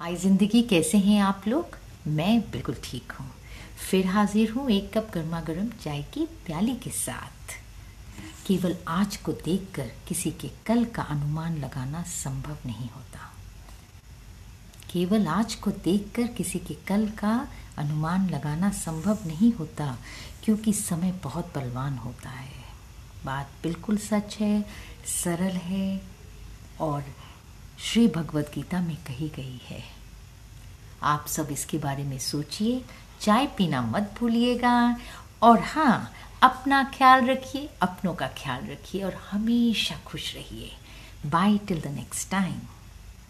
हाय ज़िंदगी, कैसे हैं आप लोग? मैं बिल्कुल ठीक हूँ। फिर हाजिर हूँ एक कप गर्मा गर्म चाय की प्याली के साथ। केवल आज को देखकर किसी के कल का अनुमान लगाना संभव नहीं होता। केवल आज को देखकर किसी के कल का अनुमान लगाना संभव नहीं होता, क्योंकि समय बहुत बलवान होता है। बात बिल्कुल सच है, सरल है, और श्री भगवद गीता में कही गई है। आप सब इसके बारे में सोचिए, चाय पीना मत भूलिएगा। और हाँ अपना ख्याल रखिए, अपनों का ख्याल रखिए और हमेशा खुश रहिए। Bye till the next time